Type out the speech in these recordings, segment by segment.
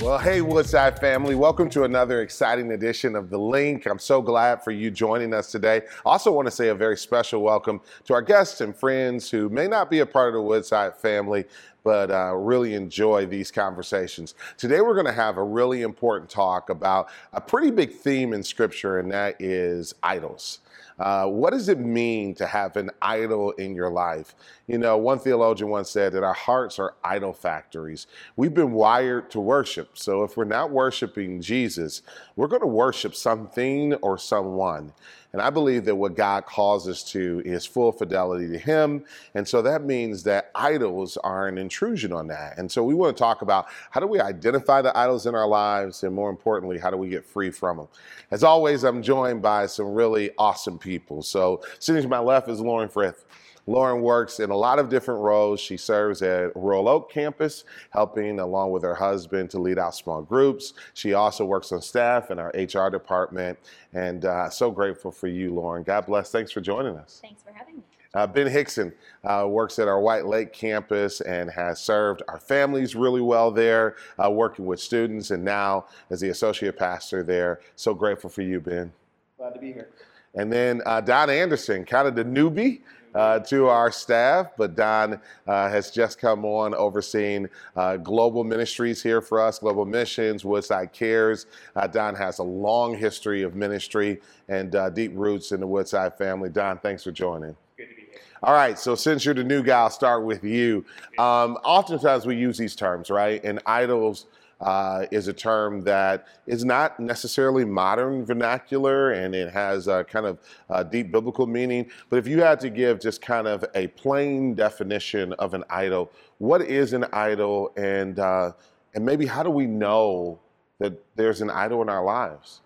Well, hey, Woodside family, welcome to another exciting edition of The Link. I'm so glad for you joining us today. I also want to say a very special welcome to our guests and friends who may not be a part of the Woodside family, but uh, really enjoy these conversations. Today, we're going to have a really important talk about a pretty big theme in Scripture, and that is idols. Uh, what does it mean to have an idol in your life? You know, one theologian once said that our hearts are idol factories. We've been wired to worship. So if we're not worshiping Jesus, we're going to worship something or someone. And I believe that what God calls us to is full fidelity to Him. And so that means that idols are an intrusion on that. And so we want to talk about how do we identify the idols in our lives, and more importantly, how do we get free from them. As always, I'm joined by some really awesome people. So sitting to my left is Lauren Frith. Lauren works in a lot of different roles. She serves at Royal Oak campus, helping along with her husband to lead out small groups. She also works on staff in our HR department. And uh, so grateful for you, Lauren. God bless. Thanks for joining us. Thanks for having me. Uh, ben Hixson uh, works at our White Lake campus and has served our families really well there, uh, working with students, and now as the associate pastor there. So grateful for you, Ben. Glad to be here. And then uh, Don Andersen, kind of the newbie uh, to our staff, but Don uh, has just come on overseeing uh, global ministries here for us, global missions, Woodside Cares. Uh, Don has a long history of ministry and uh, deep roots in the Woodside family. Don, thanks for joining. Good to be here. All right, so since you're the new guy, I'll start with you. Um, oftentimes we use these terms, right? And idols uh, is a term that is not necessarily modern vernacular and it has a kind of uh, deep biblical meaning. But if you had to give just kind of a plain definition of an idol, what is an idol and, uh, and maybe how do we know that there's an idol in our lives?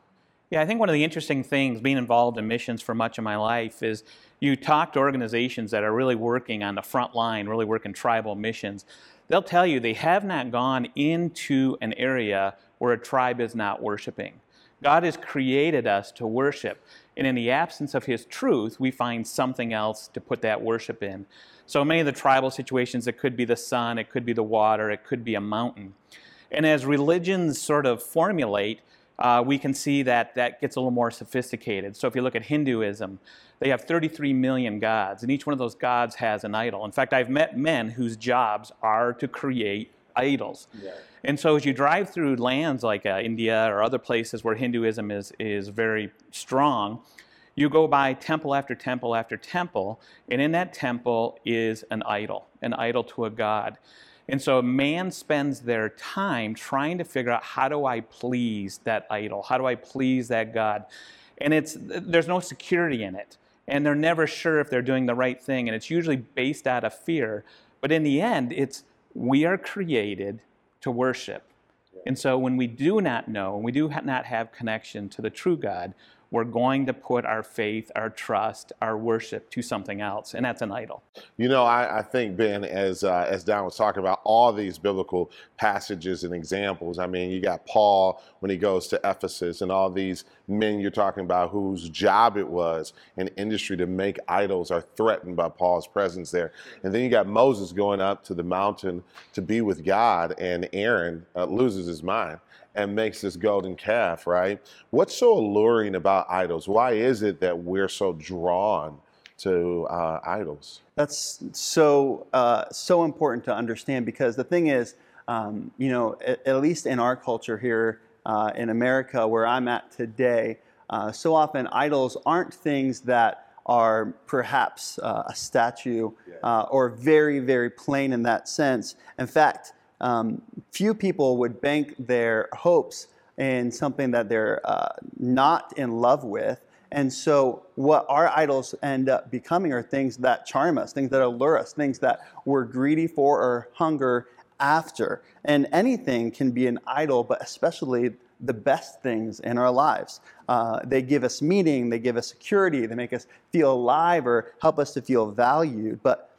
Yeah, I think one of the interesting things being involved in missions for much of my life is you talk to organizations that are really working on the front line, really working tribal missions they'll tell you they have not gone into an area where a tribe is not worshiping. God has created us to worship. And in the absence of His truth, we find something else to put that worship in. So many of the tribal situations, it could be the sun, it could be the water, it could be a mountain. And as religions sort of formulate, uh, we can see that that gets a little more sophisticated. So if you look at Hinduism, they have 33 million gods, and each one of those gods has an idol. In fact, I've met men whose jobs are to create idols. Yeah. And so as you drive through lands like uh, India or other places where Hinduism is, is very strong, you go by temple after temple after temple, and in that temple is an idol, an idol to a god. And so man spends their time trying to figure out how do I please that idol? How do I please that God? And it's there's no security in it and they're never sure if they're doing the right thing, and it's usually based out of fear. But in the end, it's we are created to worship. And so when we do not know, we do not have connection to the true God, we're going to put our faith, our trust, our worship to something else, and that's an idol. You know, I, I think Ben, as uh, as Don was talking about all these biblical passages and examples. I mean, you got Paul when he goes to Ephesus, and all these men you're talking about whose job it was in industry to make idols are threatened by Paul's presence there. And then you got Moses going up to the mountain to be with God, and Aaron uh, loses his mind and makes this golden calf, right? What's so alluring about idols? Why is it that we're so drawn to uh, idols? That's so uh, so important to understand because the thing is, um, you know, at, at, least in our culture here uh, in America, where I'm at today, uh, so often idols aren't things that are perhaps uh, a statue uh, or very very plain in that sense. In fact um, few people would bank their hopes in something that they're uh, not in love with. And so, what our idols end up becoming are things that charm us, things that allure us, things that we're greedy for or hunger after. And anything can be an idol, but especially the best things in our lives. Uh, they give us meaning, they give us security, they make us feel alive or help us to feel valued. But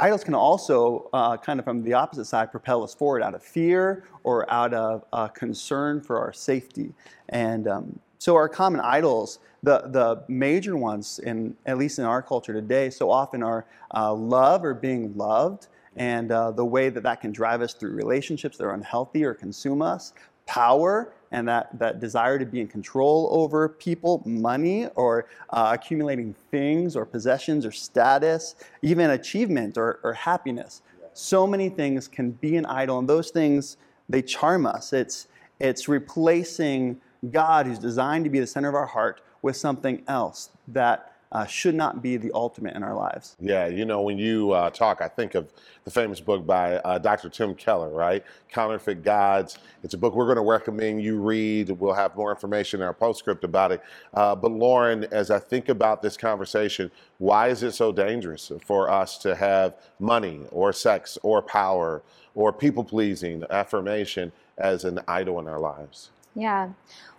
Idols can also, uh, kind of from the opposite side, propel us forward out of fear or out of uh, concern for our safety. And um, so, our common idols the, the major ones, in, at least in our culture today, so often are uh, love or being loved, and uh, the way that that can drive us through relationships that are unhealthy or consume us, power, and that, that desire to be in control over people, money, or uh, accumulating things or possessions or status, even achievement or, or happiness. So many things can be an idol, and those things, they charm us. It's, it's replacing God, who's designed to be the center of our heart, with something else that uh, should not be the ultimate in our lives. Yeah, you know, when you uh, talk, I think of the famous book by uh, Dr. Tim Keller, right? Counterfeit Gods. It's a book we're going to recommend you read. We'll have more information in our postscript about it. Uh, but Lauren, as I think about this conversation, why is it so dangerous for us to have money or sex or power or people pleasing, affirmation as an idol in our lives? Yeah.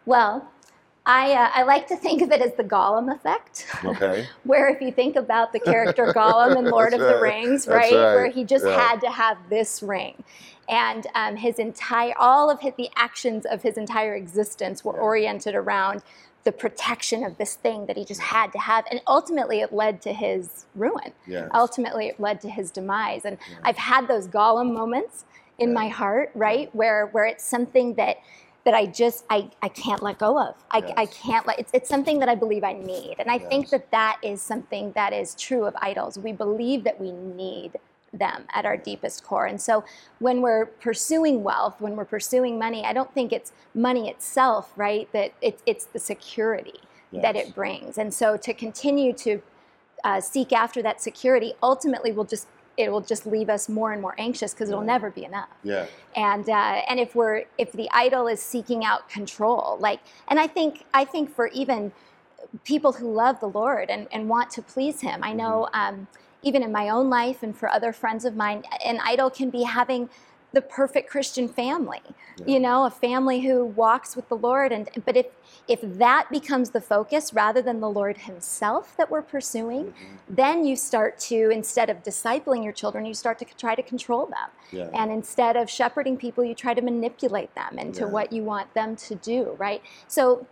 Well, I, uh, I like to think of it as the Gollum effect. Okay. where if you think about the character Gollum in Lord of right. the Rings, right, right. where he just Yeah. had to have this ring. And um, his entire, all of his, the actions of his entire existence were oriented around the protection of this thing that he just had to have. And ultimately, it led to his ruin. Yes. Ultimately, it led to his demise. And I've had those Gollum moments in my heart, right, where where it's something that that I just I, I can't let go of. I, I can't let it's, it's something that I believe I need. And I think that that is something that is true of idols. We believe that we need them at our deepest core. And so when we're pursuing wealth, when we're pursuing money, I don't think it's money itself, right? That it's it's the security that it brings. And so to continue to uh, seek after that security ultimately will just it will just leave us more and more anxious because it'll Right. never be enough Yeah. and uh, and if we're if the idol is seeking out control like and i think i think for even people who love the lord and, and want to please him i know um, even in my own life and for other friends of mine an idol can be having the perfect christian family you know a family who walks with the lord and but if if that becomes the focus rather than the lord himself that we're pursuing then you start to instead of discipling your children you start to try to control them Yeah. and instead of shepherding people, you try to manipulate them into Yeah. what you want them to do, right? So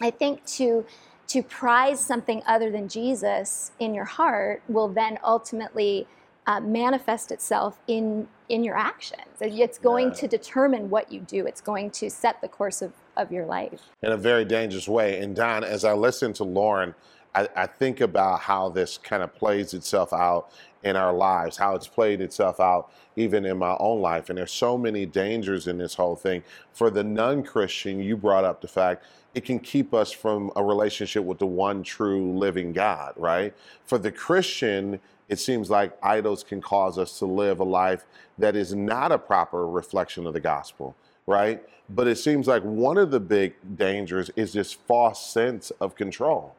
I think to to prize something other than Jesus in your heart will then ultimately uh, manifest itself in in your actions. It's going Yeah. to determine what you do. It's going to set the course of, of your life. in a very dangerous way. And Don, as I listen to Lauren, I, I think about how this kind of plays itself out in our lives, how it's played itself out even in my own life. And there's so many dangers in this whole thing. For the non-Christian, you brought up the fact it can keep us from a relationship with the one true living God, right? For the Christian, it seems like idols can cause us to live a life that is not a proper reflection of the gospel, right? But it seems like one of the big dangers is this false sense of control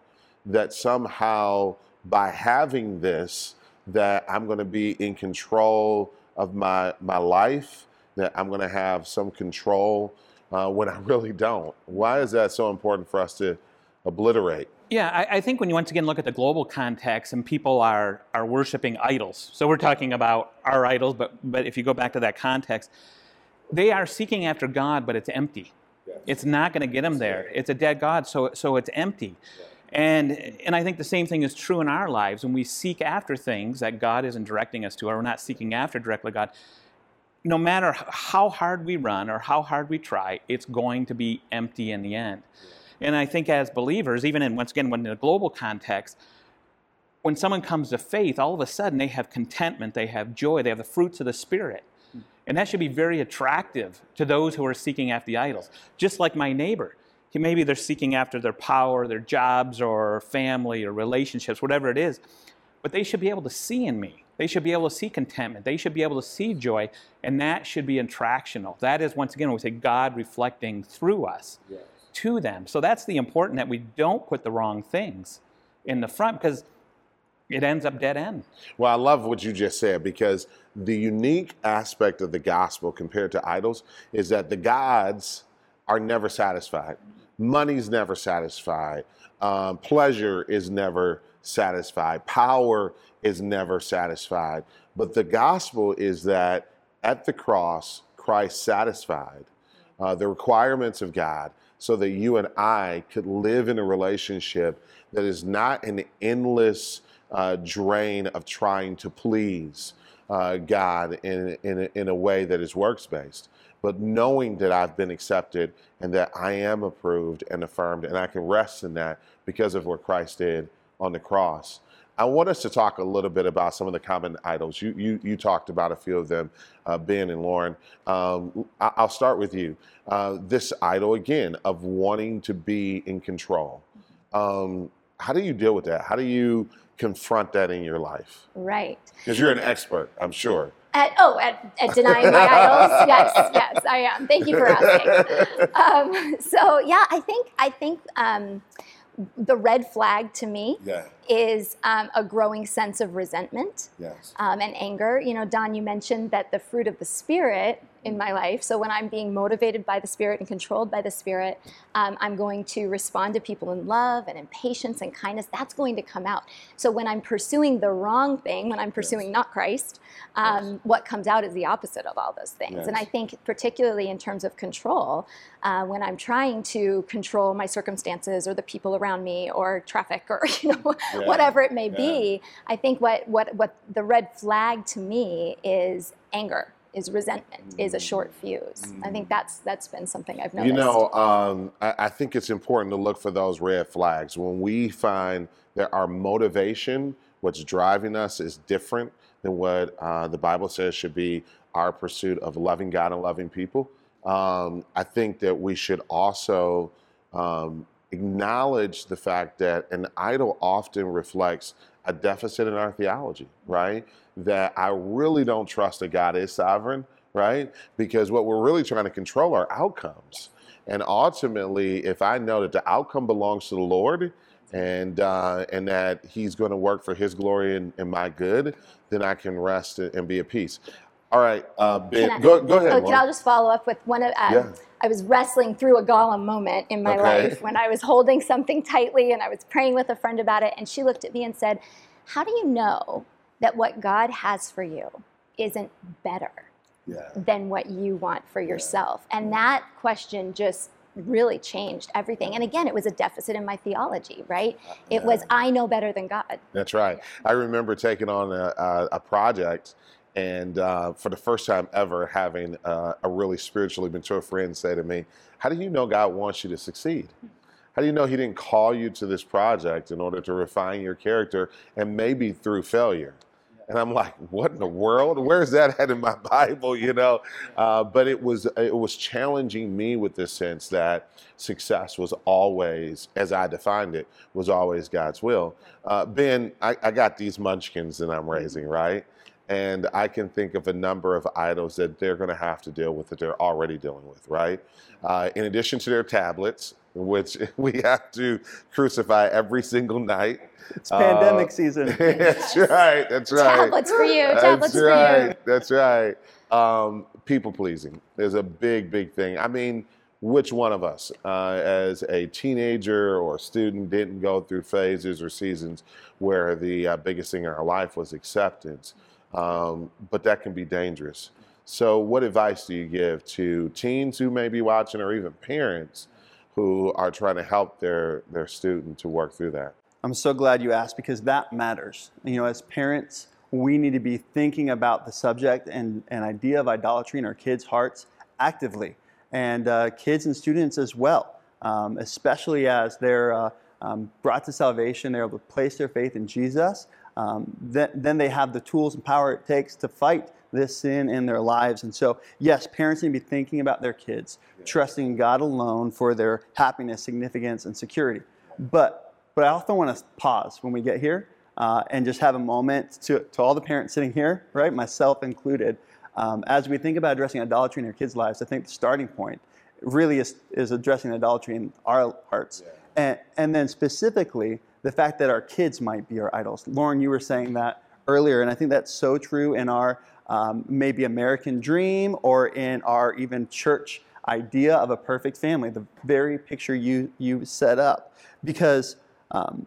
that somehow by having this that I'm going to be in control of my my life, that I'm going to have some control uh, when I really don't. Why is that so important for us to obliterate? Yeah, I, I think when you once again look at the global context and people are are worshiping idols. So we're talking about our idols, but but if you go back to that context, they are seeking after God, but it's empty. It's not going to get them there. It's a dead God, so so it's empty. And and I think the same thing is true in our lives when we seek after things that God isn't directing us to, or we're not seeking after directly God. No matter how hard we run or how hard we try, it's going to be empty in the end. And I think as believers, even in once again, when in a global context, when someone comes to faith, all of a sudden they have contentment, they have joy, they have the fruits of the Spirit. Hmm. And that should be very attractive to those who are seeking after the idols. Just like my neighbor. Maybe they're seeking after their power, their jobs, or family, or relationships, whatever it is. But they should be able to see in me. They should be able to see contentment. They should be able to see joy. And that should be attractional. That is, once again, when we say God reflecting through us to them. So that's the important that we don't put the wrong things in the front because it ends up dead end. Well, I love what you just said because the unique aspect of the gospel compared to idols is that the gods are never satisfied. Money's never satisfied. Um, pleasure is never satisfied. Power is never satisfied. But the gospel is that at the cross, Christ satisfied uh, the requirements of God so that you and I could live in a relationship that is not an endless uh, drain of trying to please uh, God in, in, in a way that is works based, but knowing that I've been accepted and that I am approved and affirmed, and I can rest in that because of what Christ did on the cross. I want us to talk a little bit about some of the common idols. You you, you talked about a few of them, uh, Ben and Lauren. Um, I, will start with you. Uh, this idol again of wanting to be in control. Um, how do you deal with that? How do you confront that in your life? Right. Because you're an expert, I'm sure. At, oh, at, at denying my idols? Yes, yes, I am. Thank you for asking. Um, so yeah, I think I think um, the red flag to me yeah. Is um, a growing sense of resentment yes. um, and anger. You know, Don, you mentioned that the fruit of the spirit in my life. So when I'm being motivated by the Spirit and controlled by the Spirit, um, I'm going to respond to people in love and in patience and kindness. That's going to come out. So when I'm pursuing the wrong thing, when I'm pursuing yes. not Christ, um, yes. what comes out is the opposite of all those things. And I think, particularly in terms of control, uh, when I'm trying to control my circumstances or the people around me or traffic or you know yeah. whatever it may yeah. be, I think what what what the red flag to me is anger is resentment, mm. is a short fuse. Mm. I think mm. that's that's been something I've noticed. You know, um, I, I, think it's important to look for those red flags when we find that our motivation, what's driving us, is different than what uh, the Bible says should be our pursuit of loving God and loving people. Um, I think that we should also um, acknowledge the fact that an idol often reflects a deficit in our theology, right? That I really don't trust that God is sovereign, right? Because what we're really trying to control are outcomes. And ultimately, if I know that the outcome belongs to the Lord and uh, and that He's going to work for His glory and, and, my good, then I can rest and be at peace. All right, uh, Ben, I, go, go ahead. Oh, can I just follow up with one of? Um, yeah. I was wrestling through a Gollum moment in my okay. life when I was holding something tightly and I was praying with a friend about it, and she looked at me and said, "How do you know that what God has for you isn't better yeah. than what you want for yourself?" And that question just really changed everything. And again, it was a deficit in my theology, right? It was I know better than God. That's right. I remember taking on a, a, a project and uh, for the first time ever, having uh, a really spiritually mature friend say to me, How do you know God wants you to succeed? How do you know He didn't call you to this project in order to refine your character and maybe through failure? And I'm like, what in the world? Where's that at in my Bible? You know, uh, but it was it was challenging me with this sense that success was always, as I defined it, was always God's will. Uh, ben, I, I got these munchkins that I'm raising, right? And I can think of a number of idols that they're going to have to deal with that they're already dealing with, right? Uh, in addition to their tablets, which we have to crucify every single night. It's pandemic uh, season. that's right. That's right. Tablets for you. Tablets that's right. for you. That's right. Um, people pleasing is a big, big thing. I mean, which one of us, uh, as a teenager or student, didn't go through phases or seasons where the uh, biggest thing in our life was acceptance? Um, but that can be dangerous. So, what advice do you give to teens who may be watching, or even parents who are trying to help their their student to work through that? I'm so glad you asked because that matters. You know, as parents, we need to be thinking about the subject and an idea of idolatry in our kids' hearts actively, and uh, kids and students as well, um, especially as they're uh, um, brought to salvation, they're able to place their faith in Jesus um, then, then they have the tools and power it takes to fight this sin in their lives. And so, yes, parents need to be thinking about their kids, yeah. trusting God alone for their happiness, significance, and security. But, but I also want to pause when we get here uh, and just have a moment to, to all the parents sitting here, right, myself included. Um, as we think about addressing idolatry in our kids' lives, I think the starting point really is, is addressing idolatry in our hearts. Yeah. And, and then specifically, the fact that our kids might be our idols. Lauren, you were saying that earlier, and I think that's so true in our um, maybe American dream or in our even church idea of a perfect family, the very picture you, you set up. Because um,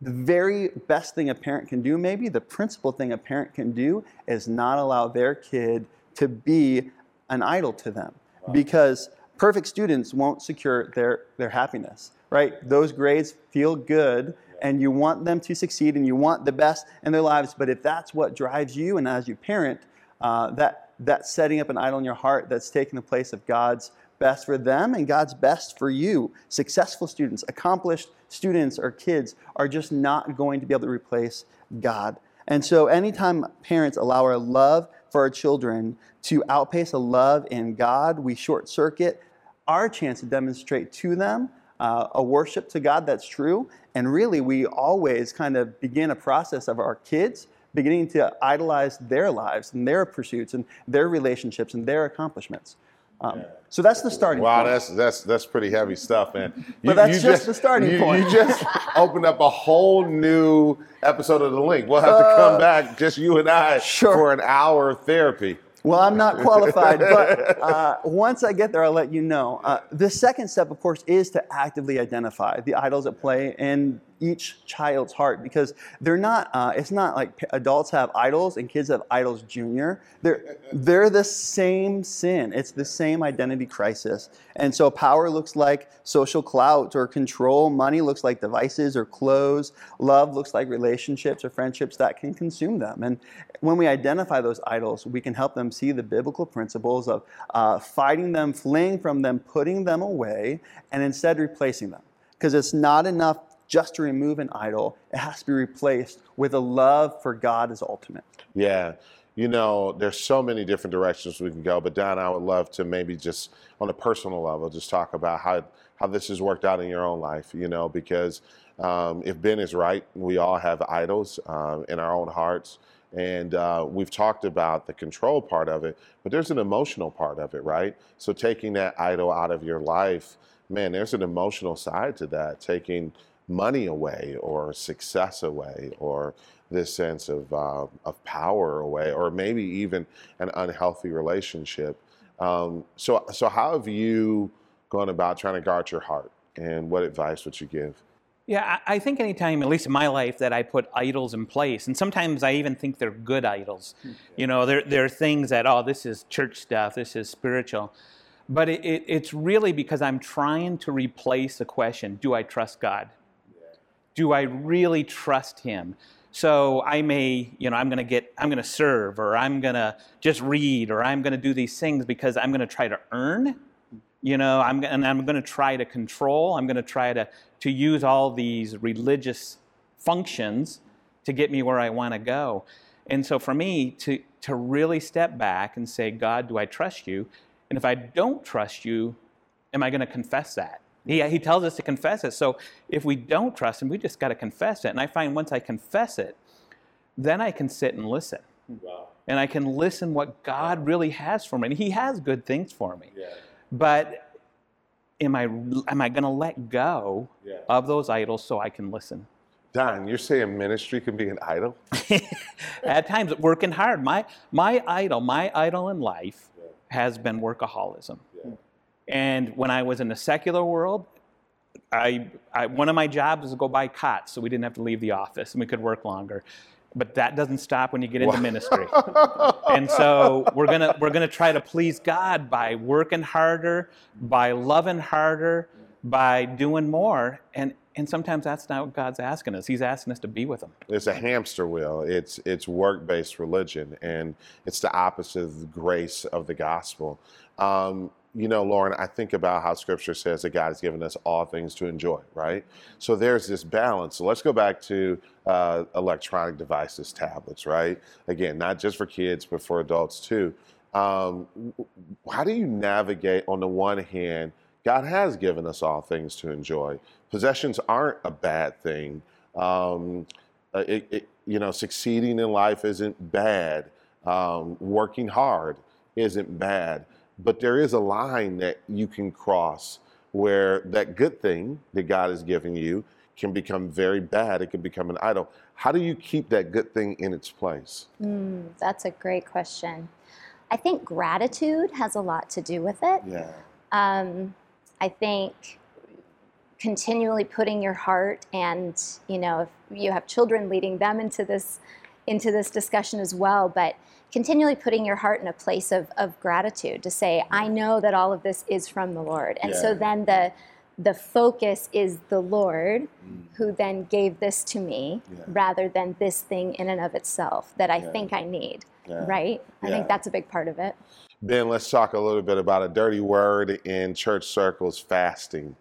the very best thing a parent can do, maybe the principal thing a parent can do, is not allow their kid to be an idol to them. Wow. Because perfect students won't secure their, their happiness, right? Those grades feel good and you want them to succeed and you want the best in their lives. But if that's what drives you and as you parent, uh, that, that's setting up an idol in your heart that's taking the place of God's best for them and God's best for you. Successful students, accomplished students or kids are just not going to be able to replace God. And so, anytime parents allow our love for our children to outpace a love in God, we short circuit our chance to demonstrate to them uh, a worship to God that's true. And really, we always kind of begin a process of our kids beginning to idolize their lives and their pursuits and their relationships and their accomplishments. Um, so that's the starting wow, point. that's that's that's pretty heavy stuff, man. But that's just the starting you, point. You just opened up a whole new episode of the link. We'll have to come back, just you and I, Uh, sure. for an hour of therapy. Well, I'm not qualified, but uh, once I get there, I'll let you know. Uh, the second step, of course, is to actively identify the idols at play in each child's heart because they're not, uh, it's not like adults have idols and kids have idols junior. They're, they're the same sin, it's the same identity crisis. And so power looks like social clout or control, money looks like devices or clothes, love looks like relationships or friendships that can consume them. And when we identify those idols, we can help them see the biblical principles of uh, fighting them, fleeing from them, putting them away, and instead replacing them. Because it's not enough just to remove an idol, it has to be replaced with a love for God as ultimate. Yeah. You know, there's so many different directions we can go, but Don, I would love to maybe just on a personal level, just talk about how how this has worked out in your own life. You know, because um, if Ben is right, we all have idols um, in our own hearts, and uh, we've talked about the control part of it, but there's an emotional part of it, right? So taking that idol out of your life, man, there's an emotional side to that. Taking money away, or success away, or this sense of uh, of power away, or maybe even an unhealthy relationship. Um, so, so how have you gone about trying to guard your heart, and what advice would you give? Yeah, I think anytime, at least in my life, that I put idols in place, and sometimes I even think they're good idols. You know, they're, they're things that, oh, this is church stuff, this is spiritual. But it, it, it's really because I'm trying to replace the question do I trust God? Do I really trust Him? So I may, you know, I'm going to get, I'm going to serve, or I'm going to just read, or I'm going to do these things because I'm going to try to earn you know i'm and i'm going to try to control i'm going to try to to use all these religious functions to get me where i want to go. And so for me to to really step back and say god do i trust you? And if i don't trust you am i going to confess that he, he tells us to confess it so if we don't trust him we just got to confess it and i find once i confess it then i can sit and listen and i can listen what god really has for me and he has good things for me but am I am I going to let go Yeah. of those idols so I can listen? Don, you're saying ministry can be an idol? At times, working hard. My my idol, my idol in life, has been workaholism. And when I was in the secular world, I, I one of my jobs was to go buy cots so we didn't have to leave the office and we could work longer. But that doesn't stop when you get into ministry. and so we're gonna we're gonna try to please God by working harder, by loving harder, by doing more. And and sometimes that's not what God's asking us. He's asking us to be with Him. It's a hamster wheel. It's it's work-based religion, and it's the opposite of the grace of the gospel. Um, you know, Lauren, I think about how Scripture says that God has given us all things to enjoy, right? So there's this balance. So let's go back to uh, electronic devices, tablets, right? Again, not just for kids, but for adults too. Um, how do you navigate? On the one hand, God has given us all things to enjoy. Possessions aren't a bad thing. Um, uh, it, it, you know, succeeding in life isn't bad. Um, working hard isn't bad. But there is a line that you can cross where that good thing that God is giving you can become very bad. It can become an idol. How do you keep that good thing in its place? Mm, that's a great question. I think gratitude has a lot to do with it. Yeah. Um, I think continually putting your heart and you know if you have children leading them into this into this discussion as well, but continually putting your heart in a place of, of gratitude to say, I know that all of this is from the Lord. And so then the the focus is the Lord who then gave this to me Yeah. rather than this thing in and of itself that I Yeah. think I need. Yeah. Right? I think that's a big part of it. Ben, let's talk a little bit about a dirty word in church circles fasting,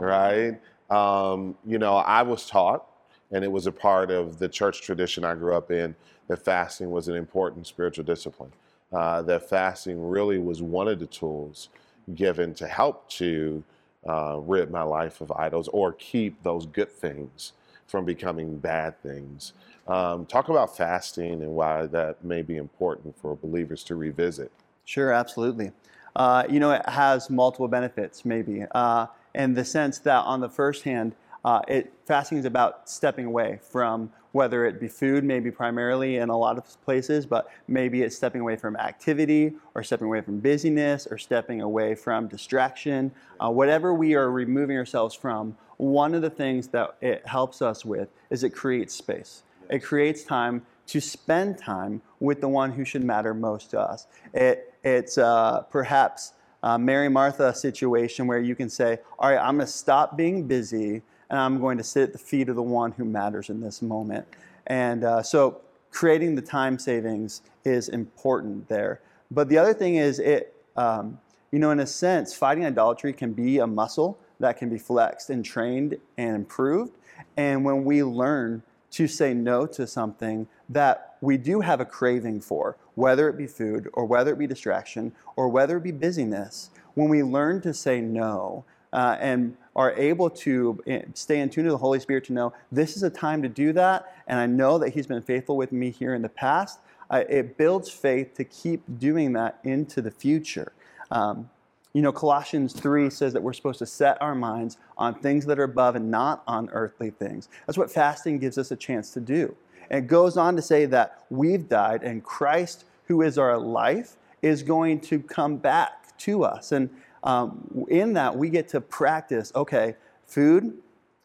right? Um, you know, I was taught, and it was a part of the church tradition I grew up in, that fasting was an important spiritual discipline. Uh, that fasting really was one of the tools given to help to uh, rid my life of idols or keep those good things from becoming bad things. Um, talk about fasting and why that may be important for believers to revisit. Sure, absolutely. Uh, you know, it has multiple benefits, maybe, uh, in the sense that on the first hand, uh, it fasting is about stepping away from whether it be food, maybe primarily in a lot of places, but maybe it's stepping away from activity or stepping away from busyness or stepping away from distraction. Uh, whatever we are removing ourselves from, one of the things that it helps us with is it creates space. It creates time to spend time with the one who should matter most to us. It, it's uh, perhaps a Mary Martha situation where you can say, All right, I'm going to stop being busy and I'm going to sit at the feet of the one who matters in this moment. And uh, so creating the time savings is important there. But the other thing is, it, um, you know, in a sense, fighting idolatry can be a muscle that can be flexed and trained and improved. And when we learn to say no to something that we do have a craving for, whether it be food or whether it be distraction or whether it be busyness, when we learn to say no uh, and are able to eh, stay in tune to the Holy Spirit to know this is a time to do that, and I know that He's been faithful with me here in the past, uh, it builds faith to keep doing that into the future. Um, you know, Colossians 3 says that we're supposed to set our minds on things that are above and not on earthly things. That's what fasting gives us a chance to do. And it goes on to say that we've died and Christ, who is our life, is going to come back to us. And um, in that, we get to practice okay, food,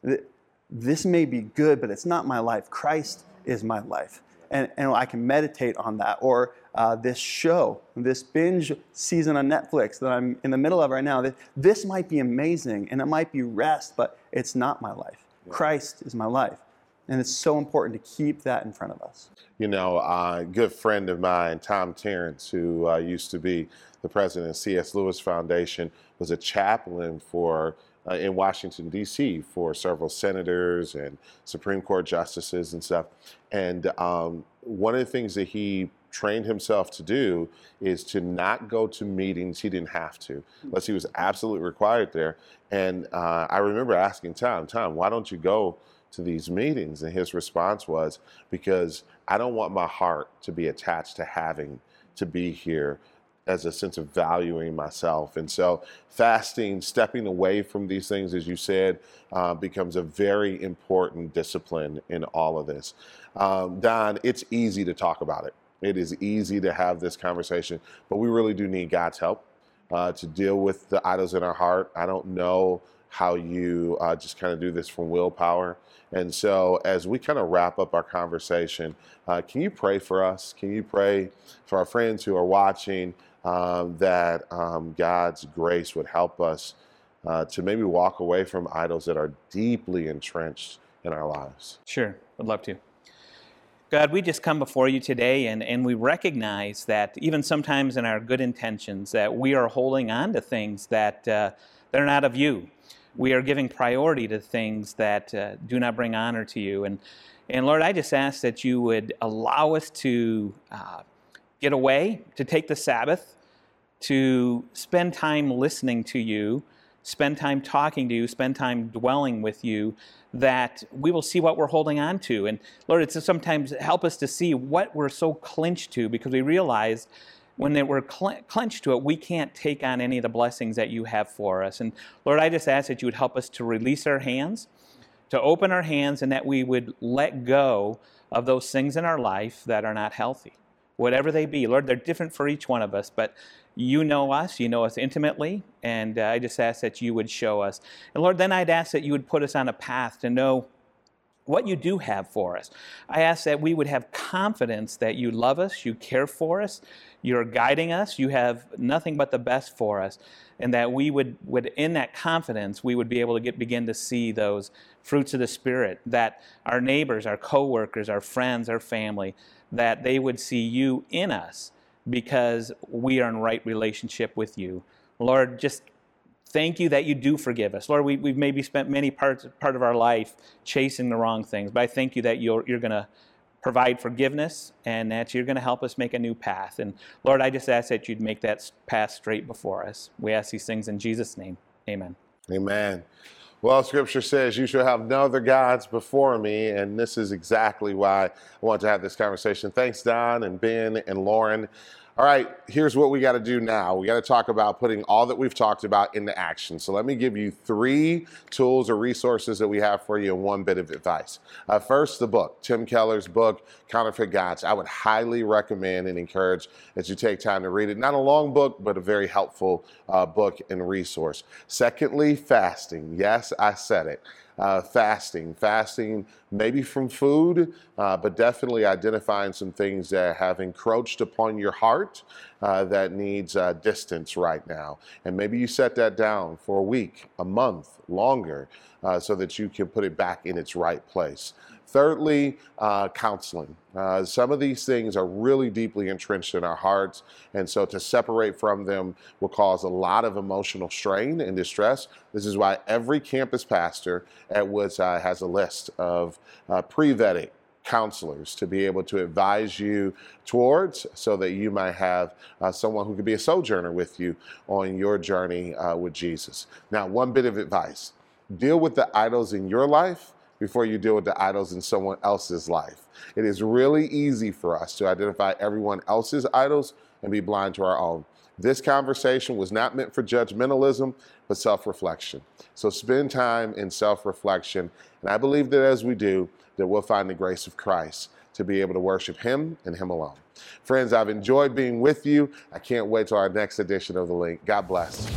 th- this may be good, but it's not my life. Christ is my life. And, and I can meditate on that. Or uh, this show, this binge season on Netflix that I'm in the middle of right now, that this might be amazing and it might be rest, but it's not my life. Christ is my life. And it's so important to keep that in front of us. You know, a good friend of mine, Tom Tarrants, who uh, used to be the president of C.S. Lewis Foundation, was a chaplain for uh, in Washington D.C. for several senators and Supreme Court justices and stuff. And um, one of the things that he trained himself to do is to not go to meetings he didn't have to, unless he was absolutely required there. And uh, I remember asking Tom, Tom, why don't you go to these meetings? And his response was, because I don't want my heart to be attached to having to be here as a sense of valuing myself. And so fasting, stepping away from these things, as you said, uh, becomes a very important discipline in all of this. Um, Don, it's easy to talk about it. It is easy to have this conversation, but we really do need God's help uh, to deal with the idols in our heart. I don't know how you uh, just kind of do this from willpower. And so, as we kind of wrap up our conversation, uh, can you pray for us? Can you pray for our friends who are watching um, that um, God's grace would help us uh, to maybe walk away from idols that are deeply entrenched in our lives? Sure, would love to. God, we just come before you today and, and we recognize that even sometimes in our good intentions that we are holding on to things that, uh, that are not of you. We are giving priority to things that uh, do not bring honor to you. And, and Lord, I just ask that you would allow us to uh, get away, to take the Sabbath, to spend time listening to you, spend time talking to you, spend time dwelling with you, that we will see what we're holding on to. And Lord, it's sometimes help us to see what we're so clinched to because we realize when they we're cl- clenched to it, we can't take on any of the blessings that you have for us. And Lord, I just ask that you would help us to release our hands, to open our hands, and that we would let go of those things in our life that are not healthy, whatever they be. Lord, they're different for each one of us, but you know us, you know us intimately, and uh, I just ask that you would show us. And Lord, then I'd ask that you would put us on a path to know what you do have for us. I ask that we would have confidence that you love us, you care for us, you're guiding us, you have nothing but the best for us, and that we would, would in that confidence, we would be able to get, begin to see those fruits of the Spirit, that our neighbors, our coworkers, our friends, our family, that they would see you in us because we are in right relationship with you. Lord, just thank you that you do forgive us. Lord, we, we've maybe spent many parts part of our life chasing the wrong things, but I thank you that you're, you're going to provide forgiveness and that you're going to help us make a new path. And Lord, I just ask that you'd make that path straight before us. We ask these things in Jesus' name. Amen. Amen. Well, scripture says, You shall have no other gods before me. And this is exactly why I want to have this conversation. Thanks, Don and Ben and Lauren. All right, here's what we got to do now. We got to talk about putting all that we've talked about into action. So let me give you three tools or resources that we have for you and one bit of advice. Uh, first, the book, Tim Keller's book, Counterfeit Gods. I would highly recommend and encourage that you take time to read it. Not a long book, but a very helpful uh, book and resource. Secondly, fasting. Yes, I said it uh, fasting. Fasting maybe from food, uh, but definitely identifying some things that have encroached upon your heart uh, that needs uh, distance right now. And maybe you set that down for a week, a month, longer, uh, so that you can put it back in its right place. Thirdly, uh, counseling. Uh, some of these things are really deeply entrenched in our hearts, and so to separate from them will cause a lot of emotional strain and distress. This is why every campus pastor at Woodside has a list of uh, pre vetting counselors to be able to advise you towards so that you might have uh, someone who could be a sojourner with you on your journey uh, with Jesus. Now, one bit of advice deal with the idols in your life before you deal with the idols in someone else's life. It is really easy for us to identify everyone else's idols and be blind to our own. This conversation was not meant for judgmentalism, but self reflection. So spend time in self reflection. And I believe that as we do, that we'll find the grace of Christ to be able to worship Him and Him alone. Friends, I've enjoyed being with you. I can't wait till our next edition of The Link. God bless.